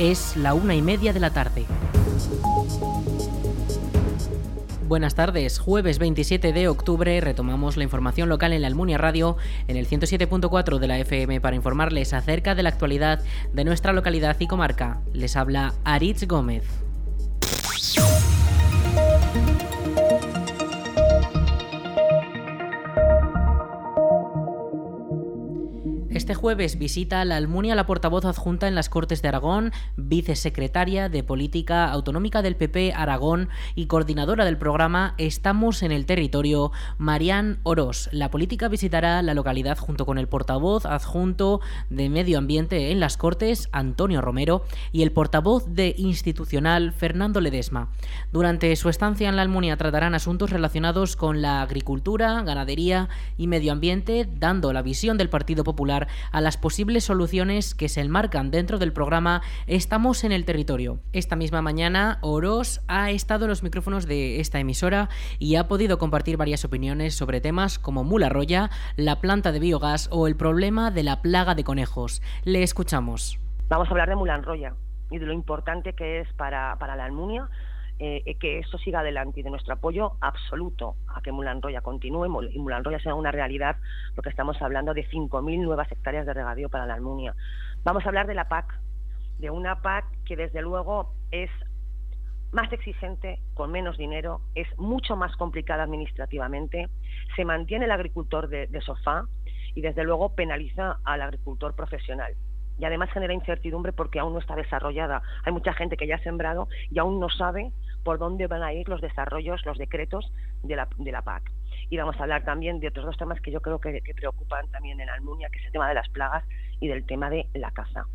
Es la una y media de la tarde. Buenas tardes, jueves 27 de octubre retomamos la información local en la Almunia Radio en el 107.4 de la FM para informarles acerca de la actualidad de nuestra localidad y comarca. Les habla Aritz Gómez. Este jueves visita la Almunia la portavoz adjunta en las Cortes de Aragón, vicesecretaria de Política Autonómica del PP Aragón y coordinadora del programa Estamos en el Territorio, Marián Oroz. La política visitará la localidad junto con el portavoz adjunto de Medio Ambiente en las Cortes, Antonio Romero, y el portavoz de Institucional, Fernando Ledesma. Durante su estancia en la Almunia tratarán asuntos relacionados con la agricultura, ganadería y medio ambiente, dando la visión del Partido Popular a las posibles soluciones que se enmarcan dentro del programa Estamos en el territorio. Esta misma mañana, Oroz ha estado en los micrófonos de esta emisora y ha podido compartir varias opiniones sobre temas como Mula Roya, la planta de biogás o el problema de la plaga de conejos. Le escuchamos. Vamos a hablar de Mulanroya y de lo importante que es para, para la Almunia eh, que esto siga adelante y de nuestro apoyo absoluto a que Mulanroya continúe y Mulanroya sea una realidad, porque estamos hablando de 5.000 nuevas hectáreas de regadío para la Almunia. Vamos a hablar de la PAC, de una PAC que desde luego es más exigente, con menos dinero, es mucho más complicada administrativamente, se mantiene el agricultor de sofá y desde luego penaliza al agricultor profesional y además genera incertidumbre porque aún no está desarrollada. Hay mucha gente que ya ha sembrado y aún no sabe por dónde van a ir los desarrollos, los decretos de la, de la PAC. Y vamos a hablar también de otros dos temas que yo creo que, preocupan también en Almunia, que es el tema de las plagas y del tema de la caza.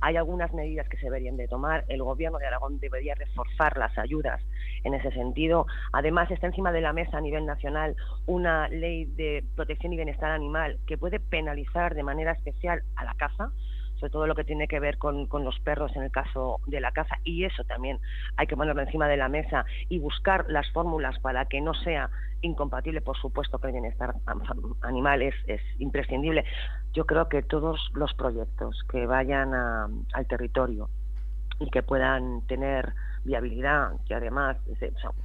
Hay algunas medidas que se deberían de tomar. El Gobierno de Aragón debería reforzar las ayudas en ese sentido. Además, está encima de la mesa a nivel nacional una ley de protección y bienestar animal que puede penalizar de manera especial a la caza sobre todo lo que tiene que ver con, los perros en el caso de la caza, y eso también hay que ponerlo encima de la mesa y buscar las fórmulas para que no sea incompatible, por supuesto, que el bienestar animal es, imprescindible. Yo creo que todos los proyectos que vayan al territorio y que puedan tener viabilidad, que además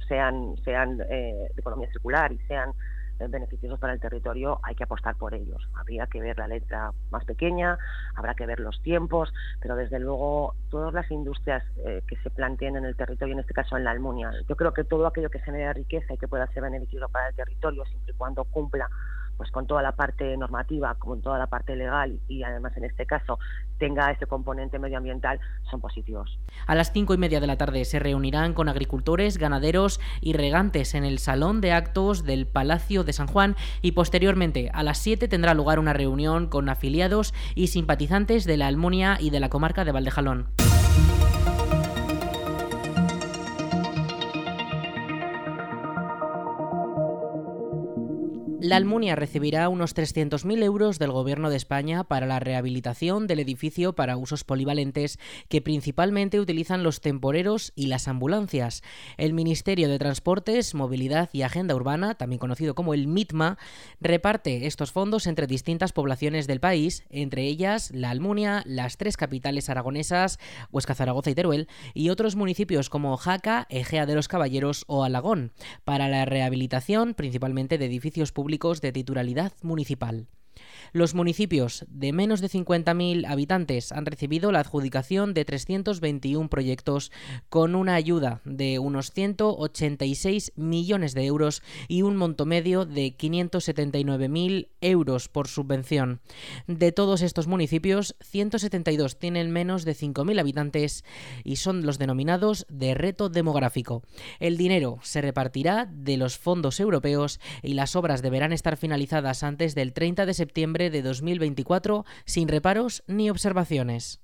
sean, sean eh, de economía circular y sean beneficiosos para el territorio, hay que apostar por ellos. Habría que ver la letra más pequeña, habrá que ver los tiempos, pero desde luego todas las industrias eh, que se planteen en el territorio, en este caso en la Almunia, yo creo que todo aquello que genera riqueza y que pueda ser beneficioso para el territorio, siempre y cuando cumpla pues con toda la parte normativa, con toda la parte legal y además en este caso tenga ese componente medioambiental, son positivos. A las cinco y media de la tarde se reunirán con agricultores, ganaderos y regantes en el Salón de Actos del Palacio de San Juan y posteriormente a las siete tendrá lugar una reunión con afiliados y simpatizantes de la Almunia y de la comarca de Valdejalón. La Almunia recibirá unos 300.000 euros del Gobierno de España para la rehabilitación del edificio para usos polivalentes que principalmente utilizan los temporeros y las ambulancias. El Ministerio de Transportes, Movilidad y Agenda Urbana, también conocido como el MITMA, reparte estos fondos entre distintas poblaciones del país, entre ellas la Almunia, las tres capitales aragonesas, Huesca, Zaragoza y Teruel, y otros municipios como Jaca, Egea de los Caballeros o Alagón, para la rehabilitación principalmente de edificios públicos de titularidad municipal. Los municipios de menos de 50.000 habitantes han recibido la adjudicación de 321 proyectos con una ayuda de unos 186 millones de euros y un monto medio de 579.000 euros por subvención. De todos estos municipios, 172 tienen menos de 5.000 habitantes y son los denominados de reto demográfico. El dinero se repartirá de los fondos europeos y las obras deberán estar finalizadas antes del 30 de septiembre de 2024 sin reparos ni observaciones.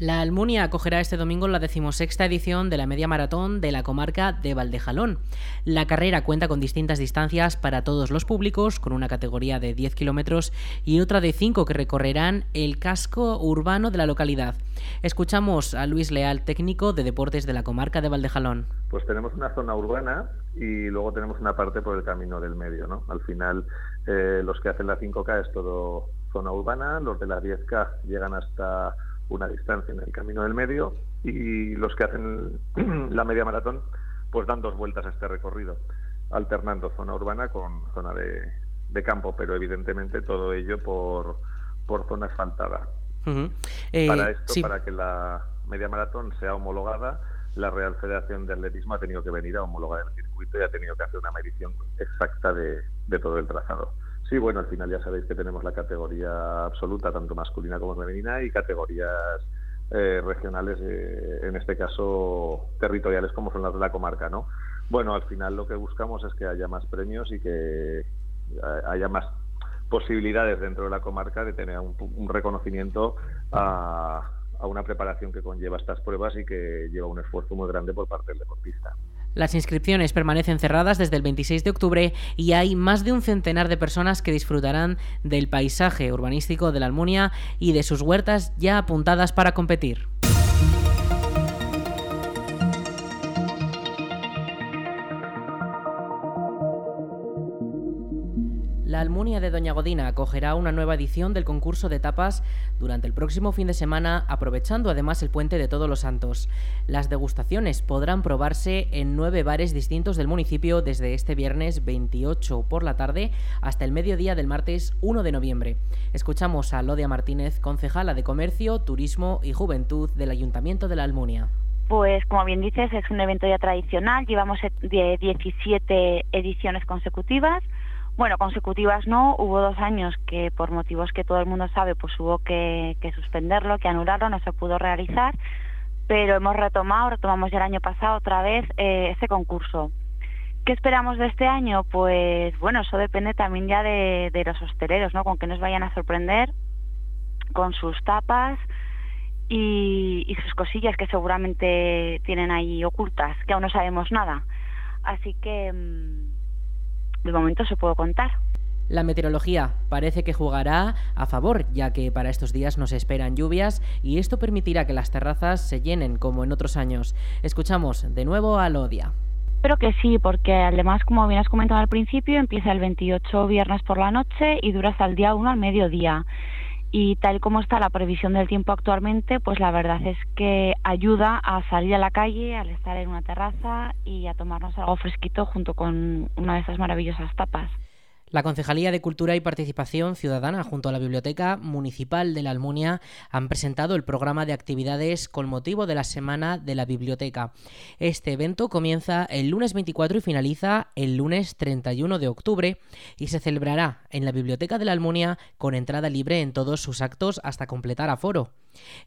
La Almunia acogerá este domingo la decimosexta edición de la media maratón de la comarca de Valdejalón. La carrera cuenta con distintas distancias para todos los públicos, con una categoría de 10 kilómetros y otra de 5 que recorrerán el casco urbano de la localidad. Escuchamos a Luis Leal, técnico de deportes de la comarca de Valdejalón. Pues tenemos una zona urbana y luego tenemos una parte por el camino del medio. ¿no? Al final, eh, los que hacen la 5K es todo zona urbana, los de la 10K llegan hasta una distancia en el camino del medio y los que hacen la media maratón pues dan dos vueltas a este recorrido, alternando zona urbana con zona de, campo, pero evidentemente todo ello por, por zona asfaltada. Eh, para esto, para que la media maratón sea homologada, la Real Federación de Atletismo ha tenido que venir a homologar el circuito y ha tenido que hacer una medición exacta de, todo el trazado. Sí, bueno, al final ya sabéis que tenemos la categoría absoluta, tanto masculina como femenina, y categorías eh, regionales, eh, en este caso territoriales, como son las de la comarca, ¿no? Bueno, al final lo que buscamos es que haya más premios y que haya más posibilidades dentro de la comarca de tener un, reconocimiento a, a una preparación que conlleva estas pruebas y que lleva un esfuerzo muy grande por parte del deportista. Las inscripciones permanecen cerradas desde el 26 de octubre y hay más de un centenar de personas que disfrutarán del paisaje urbanístico de la Almunia y de sus huertas ya apuntadas para competir. La Almunia de Doña Godina acogerá una nueva edición del concurso de tapas durante el próximo fin de semana, aprovechando además el puente de Todos los Santos. Las degustaciones podrán probarse en nueve bares distintos del municipio desde este viernes 28 por la tarde hasta el mediodía del martes 1 de noviembre. Escuchamos a Lodia Martínez, concejala de Comercio, Turismo y Juventud del Ayuntamiento de la Almunia. Pues como bien dices, es un evento ya tradicional, llevamos 17 ediciones consecutivas bueno, consecutivas no, hubo dos años que por motivos que todo el mundo sabe, pues hubo que, suspenderlo, que anularlo, no se pudo realizar, pero hemos retomado, retomamos ya el año pasado otra vez eh, este concurso. ¿Qué esperamos de este año? Pues bueno, eso depende también ya de, los hosteleros, ¿no? Con que nos vayan a sorprender con sus tapas y, sus cosillas que seguramente tienen ahí ocultas, que aún no sabemos nada. Así que mm, de momento se puedo contar. La meteorología parece que jugará a favor, ya que para estos días nos esperan lluvias y esto permitirá que las terrazas se llenen como en otros años. Escuchamos de nuevo a Lodia. Espero que sí, porque además, como bien has comentado al principio, empieza el 28 viernes por la noche y dura hasta el día 1 al mediodía. Y tal como está la previsión del tiempo actualmente, pues la verdad es que ayuda a salir a la calle, al estar en una terraza y a tomarnos algo fresquito junto con una de esas maravillosas tapas. La Concejalía de Cultura y Participación Ciudadana junto a la Biblioteca Municipal de la Almunia han presentado el programa de actividades con motivo de la Semana de la Biblioteca. Este evento comienza el lunes 24 y finaliza el lunes 31 de octubre y se celebrará en la Biblioteca de la Almunia con entrada libre en todos sus actos hasta completar aforo.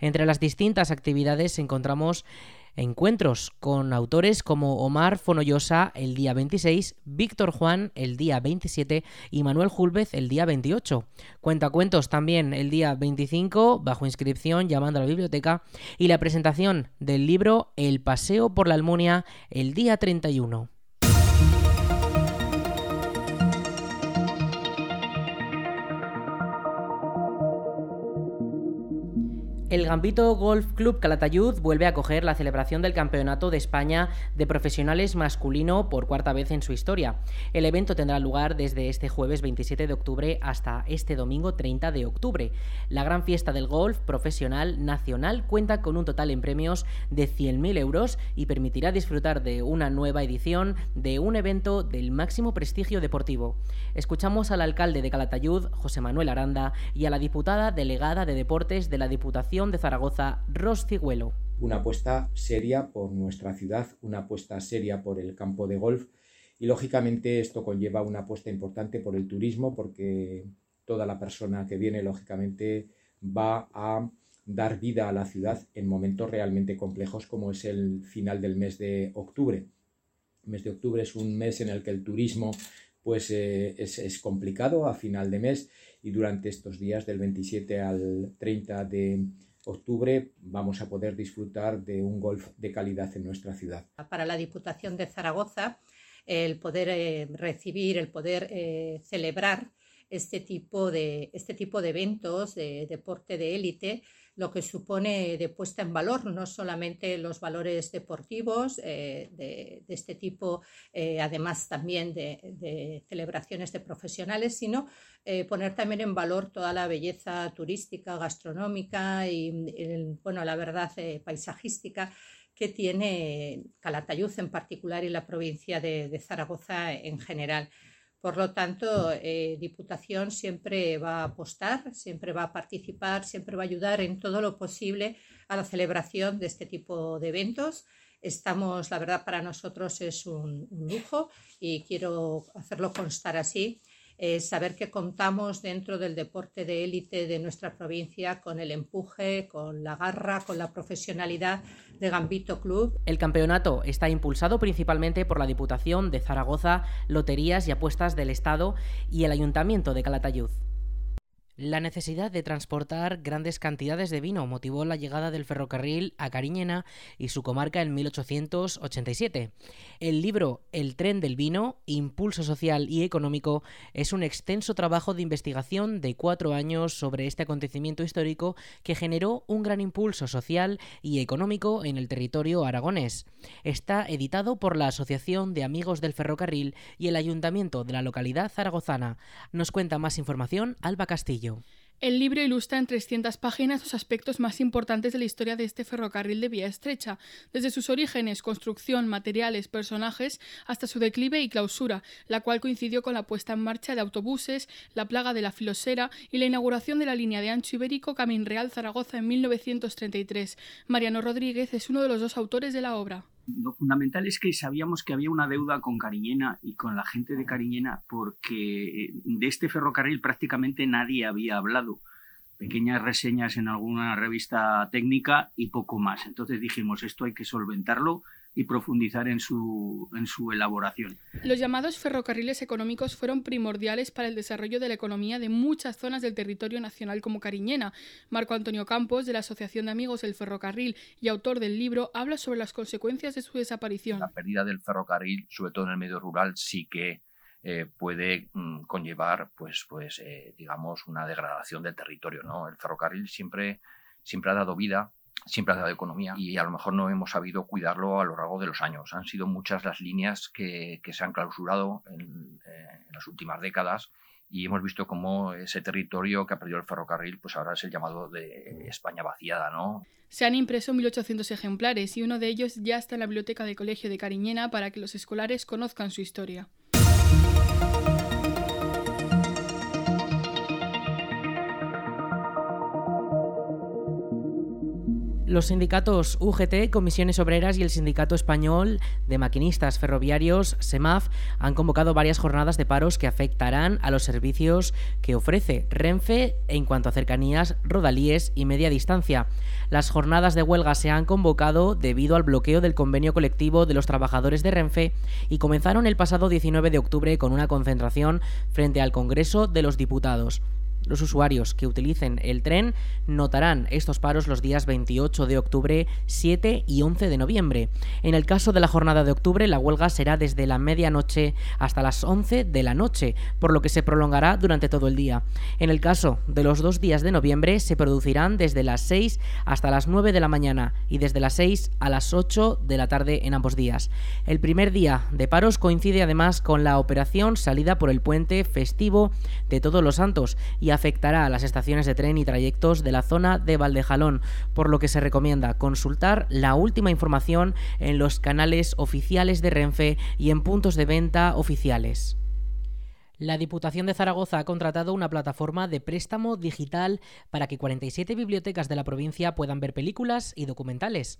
Entre las distintas actividades encontramos encuentros con autores como Omar Fonollosa el día 26, Víctor Juan el día 27 y Manuel Julvez el día 28. Cuentacuentos también el día 25, bajo inscripción llamando a la biblioteca, y la presentación del libro El Paseo por la Almunia el día 31. El Gambito Golf Club Calatayud vuelve a acoger la celebración del Campeonato de España de Profesionales Masculino por cuarta vez en su historia. El evento tendrá lugar desde este jueves 27 de octubre hasta este domingo 30 de octubre. La gran fiesta del golf profesional nacional cuenta con un total en premios de 100.000 euros y permitirá disfrutar de una nueva edición de un evento del máximo prestigio deportivo. Escuchamos al alcalde de Calatayud, José Manuel Aranda, y a la diputada delegada de Deportes de la Diputación de Zaragoza, Ros Una apuesta seria por nuestra ciudad, una apuesta seria por el campo de golf. Y lógicamente esto conlleva una apuesta importante por el turismo porque toda la persona que viene lógicamente va a dar vida a la ciudad en momentos realmente complejos como es el final del mes de octubre. El mes de octubre es un mes en el que el turismo pues eh, es, es, complicado a final de mes. Y durante estos días del 27 al 30 de octubre vamos a poder disfrutar de un golf de calidad en nuestra ciudad. Para la Diputación de Zaragoza, el poder eh, recibir, el poder eh, celebrar este tipo de, este tipo de eventos de deporte de élite lo que supone de puesta en valor, no solamente los valores deportivos eh, de, este tipo, eh, además también de, celebraciones de profesionales, sino eh, poner también en valor toda la belleza turística, gastronómica y, bueno, la verdad, paisajística que tiene Calatayud en particular y la provincia de Zaragoza en general. Por lo tanto, eh, Diputación siempre va a apostar, siempre va a participar, siempre va a ayudar en todo lo posible a la celebración de este tipo de eventos. Estamos, la verdad, para nosotros es un lujo y quiero hacerlo constar así saber que contamos dentro del deporte de élite de nuestra provincia con el empuje, con la garra, con la profesionalidad de Gambito Club. El campeonato está impulsado principalmente por la Diputación de Zaragoza, Loterías y Apuestas del Estado y el Ayuntamiento de Calatayud. La necesidad de transportar grandes cantidades de vino motivó la llegada del ferrocarril a Cariñena y su comarca en 1887. El libro El tren del vino, Impulso Social y Económico es un extenso trabajo de investigación de cuatro años sobre este acontecimiento histórico que generó un gran impulso social y económico en el territorio aragonés. Está editado por la Asociación de Amigos del Ferrocarril y el Ayuntamiento de la localidad zaragozana. Nos cuenta más información Alba Castillo. El libro ilustra en 300 páginas los aspectos más importantes de la historia de este ferrocarril de vía estrecha, desde sus orígenes, construcción, materiales, personajes, hasta su declive y clausura, la cual coincidió con la puesta en marcha de autobuses, la plaga de la filosera y la inauguración de la línea de ancho ibérico Camin Real Zaragoza en 1933. Mariano Rodríguez es uno de los dos autores de la obra. Lo fundamental es que sabíamos que había una deuda con Cariñena y con la gente de Cariñena porque de este ferrocarril prácticamente nadie había hablado. Pequeñas reseñas en alguna revista técnica y poco más. Entonces dijimos, esto hay que solventarlo y profundizar en su, en su elaboración. Los llamados ferrocarriles económicos fueron primordiales para el desarrollo de la economía de muchas zonas del territorio nacional como Cariñena. Marco Antonio Campos, de la Asociación de Amigos del Ferrocarril y autor del libro, habla sobre las consecuencias de su desaparición. La pérdida del ferrocarril, sobre todo en el medio rural, sí que eh, puede mm, conllevar, pues, pues eh, digamos, una degradación del territorio. ¿no? El ferrocarril siempre, siempre ha dado vida siempre ha dado economía y a lo mejor no hemos sabido cuidarlo a lo largo de los años. Han sido muchas las líneas que, se han clausurado eh, en, las últimas décadas y hemos visto cómo ese territorio que ha perdido el ferrocarril, pues ahora es el llamado de España vaciada, ¿no? Se han impreso 1.800 ejemplares y uno de ellos ya está en la biblioteca del Colegio de Cariñena para que los escolares conozcan su historia. Los sindicatos UGT, Comisiones Obreras y el Sindicato Español de Maquinistas Ferroviarios, SEMAF, han convocado varias jornadas de paros que afectarán a los servicios que ofrece Renfe en cuanto a cercanías, rodalíes y media distancia. Las jornadas de huelga se han convocado debido al bloqueo del convenio colectivo de los trabajadores de Renfe y comenzaron el pasado 19 de octubre con una concentración frente al Congreso de los Diputados. Los usuarios que utilicen el tren notarán estos paros los días 28 de octubre, 7 y 11 de noviembre. En el caso de la jornada de octubre, la huelga será desde la medianoche hasta las 11 de la noche, por lo que se prolongará durante todo el día. En el caso de los dos días de noviembre, se producirán desde las 6 hasta las 9 de la mañana y desde las 6 a las 8 de la tarde en ambos días. El primer día de paros coincide además con la operación salida por el puente festivo de Todos los Santos y afectará a las estaciones de tren y trayectos de la zona de Valdejalón, por lo que se recomienda consultar la última información en los canales oficiales de Renfe y en puntos de venta oficiales. La Diputación de Zaragoza ha contratado una plataforma de préstamo digital para que 47 bibliotecas de la provincia puedan ver películas y documentales.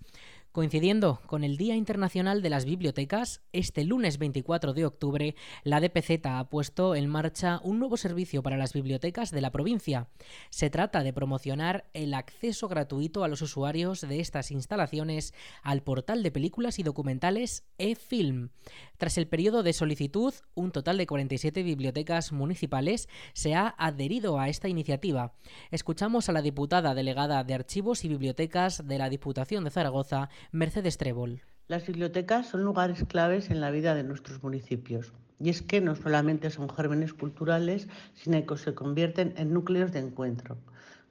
Coincidiendo con el Día Internacional de las Bibliotecas, este lunes 24 de octubre, la DPZ ha puesto en marcha un nuevo servicio para las bibliotecas de la provincia. Se trata de promocionar el acceso gratuito a los usuarios de estas instalaciones al portal de películas y documentales eFilm. Tras el periodo de solicitud, un total de 47 bibliotecas municipales se ha adherido a esta iniciativa. Escuchamos a la diputada delegada de Archivos y Bibliotecas de la Diputación de Zaragoza, Mercedes Trébol. Las bibliotecas son lugares claves en la vida de nuestros municipios. Y es que no solamente son gérmenes culturales, sino que se convierten en núcleos de encuentro.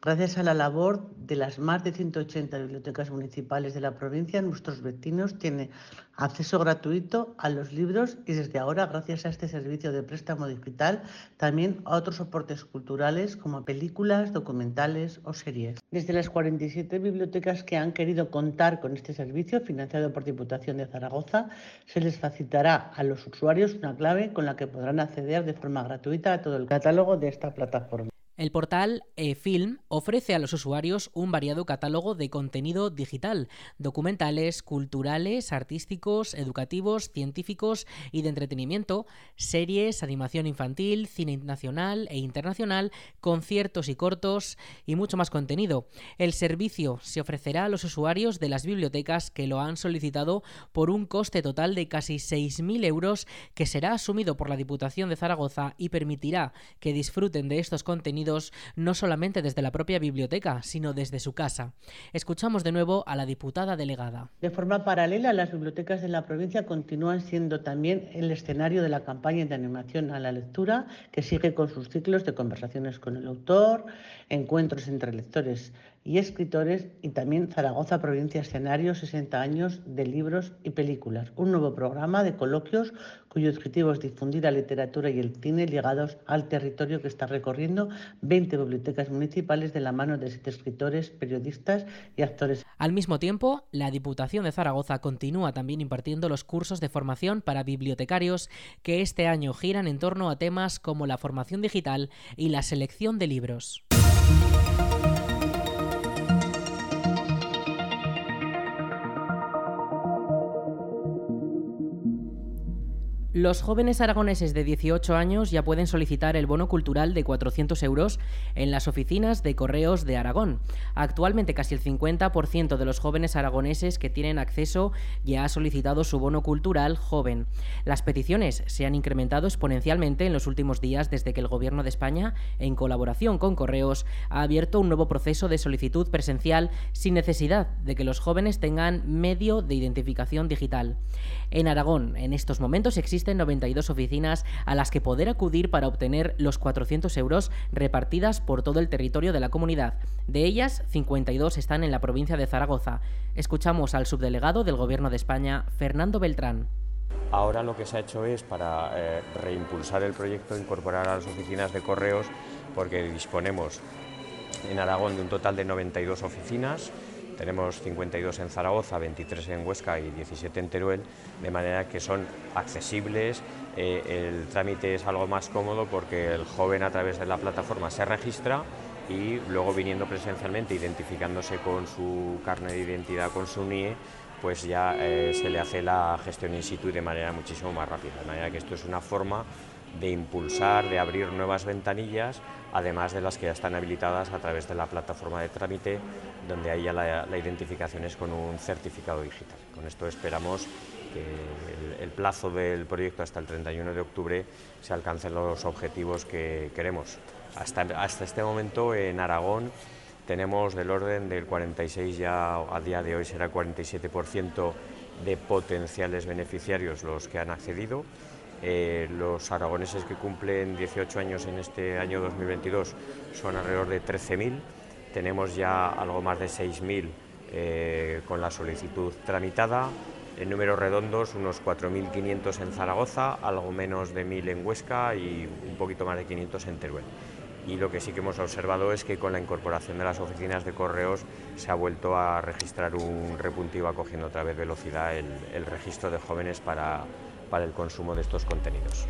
Gracias a la labor de las más de 180 bibliotecas municipales de la provincia, nuestros vecinos tienen acceso gratuito a los libros y desde ahora, gracias a este servicio de préstamo digital, también a otros soportes culturales como películas, documentales o series. Desde las 47 bibliotecas que han querido contar con este servicio, financiado por Diputación de Zaragoza, se les facilitará a los usuarios una clave con la que podrán acceder de forma gratuita a todo el catálogo de esta plataforma. El portal eFilm ofrece a los usuarios un variado catálogo de contenido digital, documentales, culturales, artísticos, educativos, científicos y de entretenimiento, series, animación infantil, cine nacional e internacional, conciertos y cortos y mucho más contenido. El servicio se ofrecerá a los usuarios de las bibliotecas que lo han solicitado por un coste total de casi 6.000 euros que será asumido por la Diputación de Zaragoza y permitirá que disfruten de estos contenidos no solamente desde la propia biblioteca, sino desde su casa. Escuchamos de nuevo a la diputada delegada. De forma paralela, las bibliotecas de la provincia continúan siendo también el escenario de la campaña de animación a la lectura, que sigue con sus ciclos de conversaciones con el autor, encuentros entre lectores y escritores y también Zaragoza Provincia Escenario 60 años de libros y películas, un nuevo programa de coloquios cuyo objetivo es difundir la literatura y el cine ligados al territorio que está recorriendo 20 bibliotecas municipales de la mano de siete escritores, periodistas y actores. Al mismo tiempo, la Diputación de Zaragoza continúa también impartiendo los cursos de formación para bibliotecarios que este año giran en torno a temas como la formación digital y la selección de libros. Los jóvenes aragoneses de 18 años ya pueden solicitar el bono cultural de 400 euros en las oficinas de correos de Aragón. Actualmente casi el 50% de los jóvenes aragoneses que tienen acceso ya ha solicitado su bono cultural joven. Las peticiones se han incrementado exponencialmente en los últimos días desde que el Gobierno de España, en colaboración con correos, ha abierto un nuevo proceso de solicitud presencial sin necesidad de que los jóvenes tengan medio de identificación digital. En Aragón, en estos momentos existe existen 92 oficinas a las que poder acudir para obtener los 400 euros repartidas por todo el territorio de la comunidad. De ellas, 52 están en la provincia de Zaragoza. Escuchamos al subdelegado del Gobierno de España, Fernando Beltrán. Ahora lo que se ha hecho es para eh, reimpulsar el proyecto, incorporar a las oficinas de correos, porque disponemos en Aragón de un total de 92 oficinas, tenemos 52 en Zaragoza, 23 en Huesca y 17 en Teruel, de manera que son accesibles. Eh, el trámite es algo más cómodo porque el joven a través de la plataforma se registra y luego viniendo presencialmente, identificándose con su carne de identidad, con su NIE, pues ya eh, se le hace la gestión in situ de manera muchísimo más rápida. De manera que esto es una forma de impulsar, de abrir nuevas ventanillas, además de las que ya están habilitadas a través de la plataforma de trámite, donde ahí ya la, identificación es con un certificado digital. Con esto esperamos que el, plazo del proyecto hasta el 31 de octubre se alcancen los objetivos que queremos. Hasta, hasta este momento en Aragón tenemos del orden del 46, ya a día de hoy será 47% de potenciales beneficiarios los que han accedido eh, los aragoneses que cumplen 18 años en este año 2022 son alrededor de 13.000. Tenemos ya algo más de 6.000 eh, con la solicitud tramitada. En números redondos, unos 4.500 en Zaragoza, algo menos de 1.000 en Huesca y un poquito más de 500 en Teruel. Y lo que sí que hemos observado es que con la incorporación de las oficinas de correos se ha vuelto a registrar un repuntivo acogiendo otra vez velocidad el registro de jóvenes para, para el consumo de estos contenidos.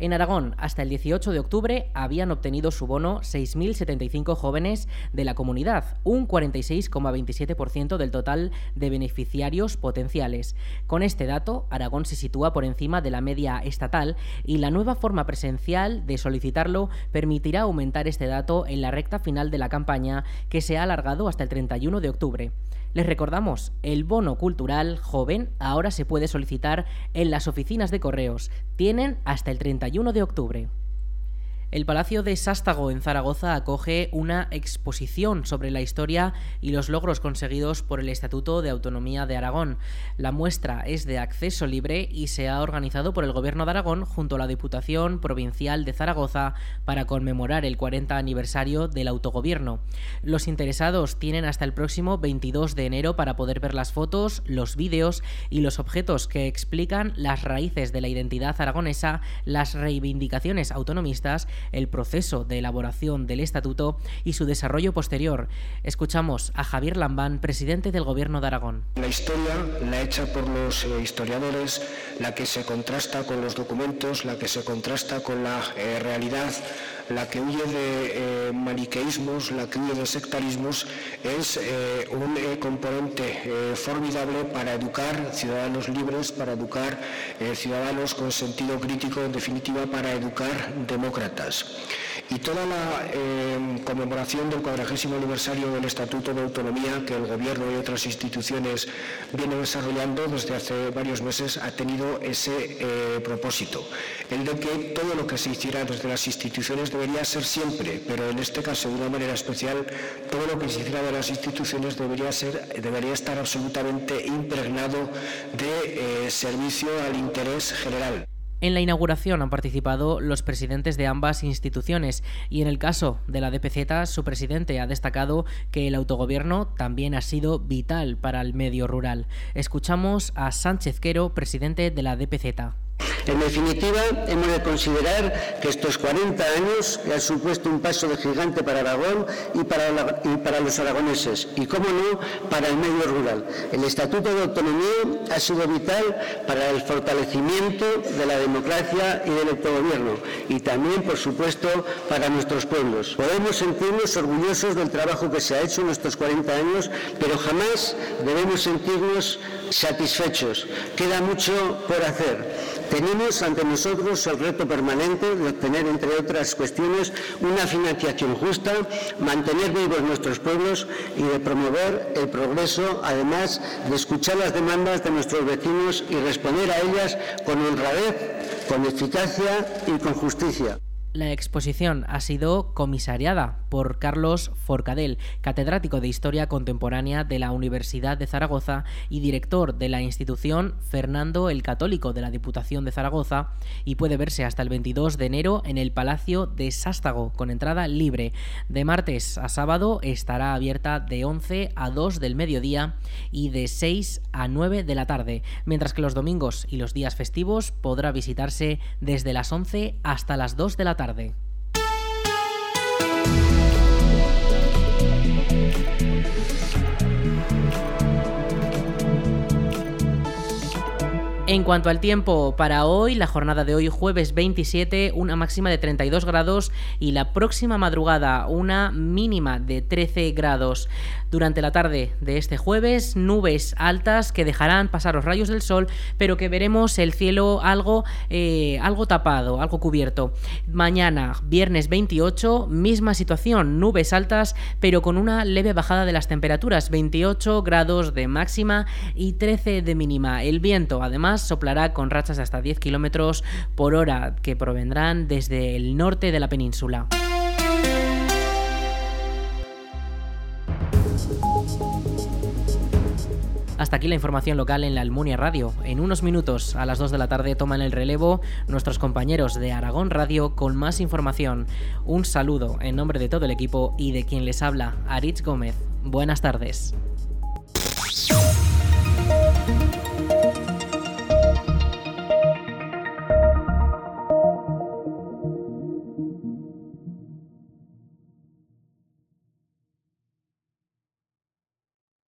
En Aragón, hasta el 18 de octubre, habían obtenido su bono 6.075 jóvenes de la comunidad, un 46,27% del total de beneficiarios potenciales. Con este dato, Aragón se sitúa por encima de la media estatal y la nueva forma presencial de solicitarlo permitirá aumentar este dato en la recta final de la campaña, que se ha alargado hasta el 31 de octubre. Les recordamos, el bono cultural joven ahora se puede solicitar en las oficinas de correos. Tienen hasta el 31 de octubre. El Palacio de Sástago en Zaragoza acoge una exposición sobre la historia y los logros conseguidos por el Estatuto de Autonomía de Aragón. La muestra es de acceso libre y se ha organizado por el Gobierno de Aragón junto a la Diputación Provincial de Zaragoza para conmemorar el 40 aniversario del autogobierno. Los interesados tienen hasta el próximo 22 de enero para poder ver las fotos, los vídeos y los objetos que explican las raíces de la identidad aragonesa, las reivindicaciones autonomistas el proceso de elaboración del estatuto y su desarrollo posterior. Escuchamos a Javier Lambán, presidente del Gobierno de Aragón. La historia, la hecha por los eh, historiadores, la que se contrasta con los documentos, la que se contrasta con la eh, realidad, la que huye de eh, maniqueísmos, la que huye de sectarismos, es un componente formidable para educar ciudadanos libres, para educar ciudadanos con sentido crítico, en definitiva, para educar demócratas. Y toda la eh, conmemoración del cuadragésimo aniversario del Estatuto de Autonomía que el Gobierno y otras instituciones vienen desarrollando desde hace varios meses ha tenido ese eh, propósito, el de que todo lo que se hiciera desde las instituciones debería ser siempre, pero en este caso de una manera especial, todo lo que se hiciera de las instituciones debería, ser, debería estar absolutamente impregnado de eh, servicio al interés general. En la inauguración han participado los presidentes de ambas instituciones y en el caso de la DPZ su presidente ha destacado que el autogobierno también ha sido vital para el medio rural. Escuchamos a Sánchez Quero, presidente de la DPZ. En definitiva, hemos de considerar que estos 40 años han supuesto un paso de gigante para Aragón y para, los aragoneses, y, cómo no, para el medio rural. El Estatuto de Autonomía ha sido vital para el fortalecimiento de la democracia y del autogobierno, y también, por supuesto, para nuestros pueblos. Podemos sentirnos orgullosos del trabajo que se ha hecho en estos 40 años, pero jamás debemos sentirnos satisfechos. Queda mucho por hacer. Tenemos ante nosotros el reto permanente de obtener, entre otras cuestiones, una financiación justa, mantener vivos nuestros pueblos y de promover el progreso, además de escuchar las demandas de nuestros vecinos y responder a ellas con honradez, con eficacia y con justicia. La exposición ha sido comisariada por Carlos Forcadell, catedrático de Historia Contemporánea de la Universidad de Zaragoza y director de la institución Fernando el Católico de la Diputación de Zaragoza, y puede verse hasta el 22 de enero en el Palacio de Sástago, con entrada libre. De martes a sábado estará abierta de 11 a 2 del mediodía y de 6 a 9 de la tarde, mientras que los domingos y los días festivos podrá visitarse desde las 11 hasta las 2 de la En cuanto al tiempo, para hoy, la jornada de hoy jueves 27, una máxima de 32 grados y la próxima madrugada una mínima de 13 grados. Durante la tarde de este jueves, nubes altas que dejarán pasar los rayos del sol, pero que veremos el cielo algo, eh, algo tapado, algo cubierto. Mañana, viernes 28, misma situación, nubes altas, pero con una leve bajada de las temperaturas, 28 grados de máxima y 13 de mínima. El viento, además, soplará con rachas de hasta 10 kilómetros por hora que provendrán desde el norte de la península. Hasta aquí la información local en la Almunia Radio. En unos minutos, a las 2 de la tarde, toman el relevo nuestros compañeros de Aragón Radio con más información. Un saludo en nombre de todo el equipo y de quien les habla, Aritz Gómez. Buenas tardes.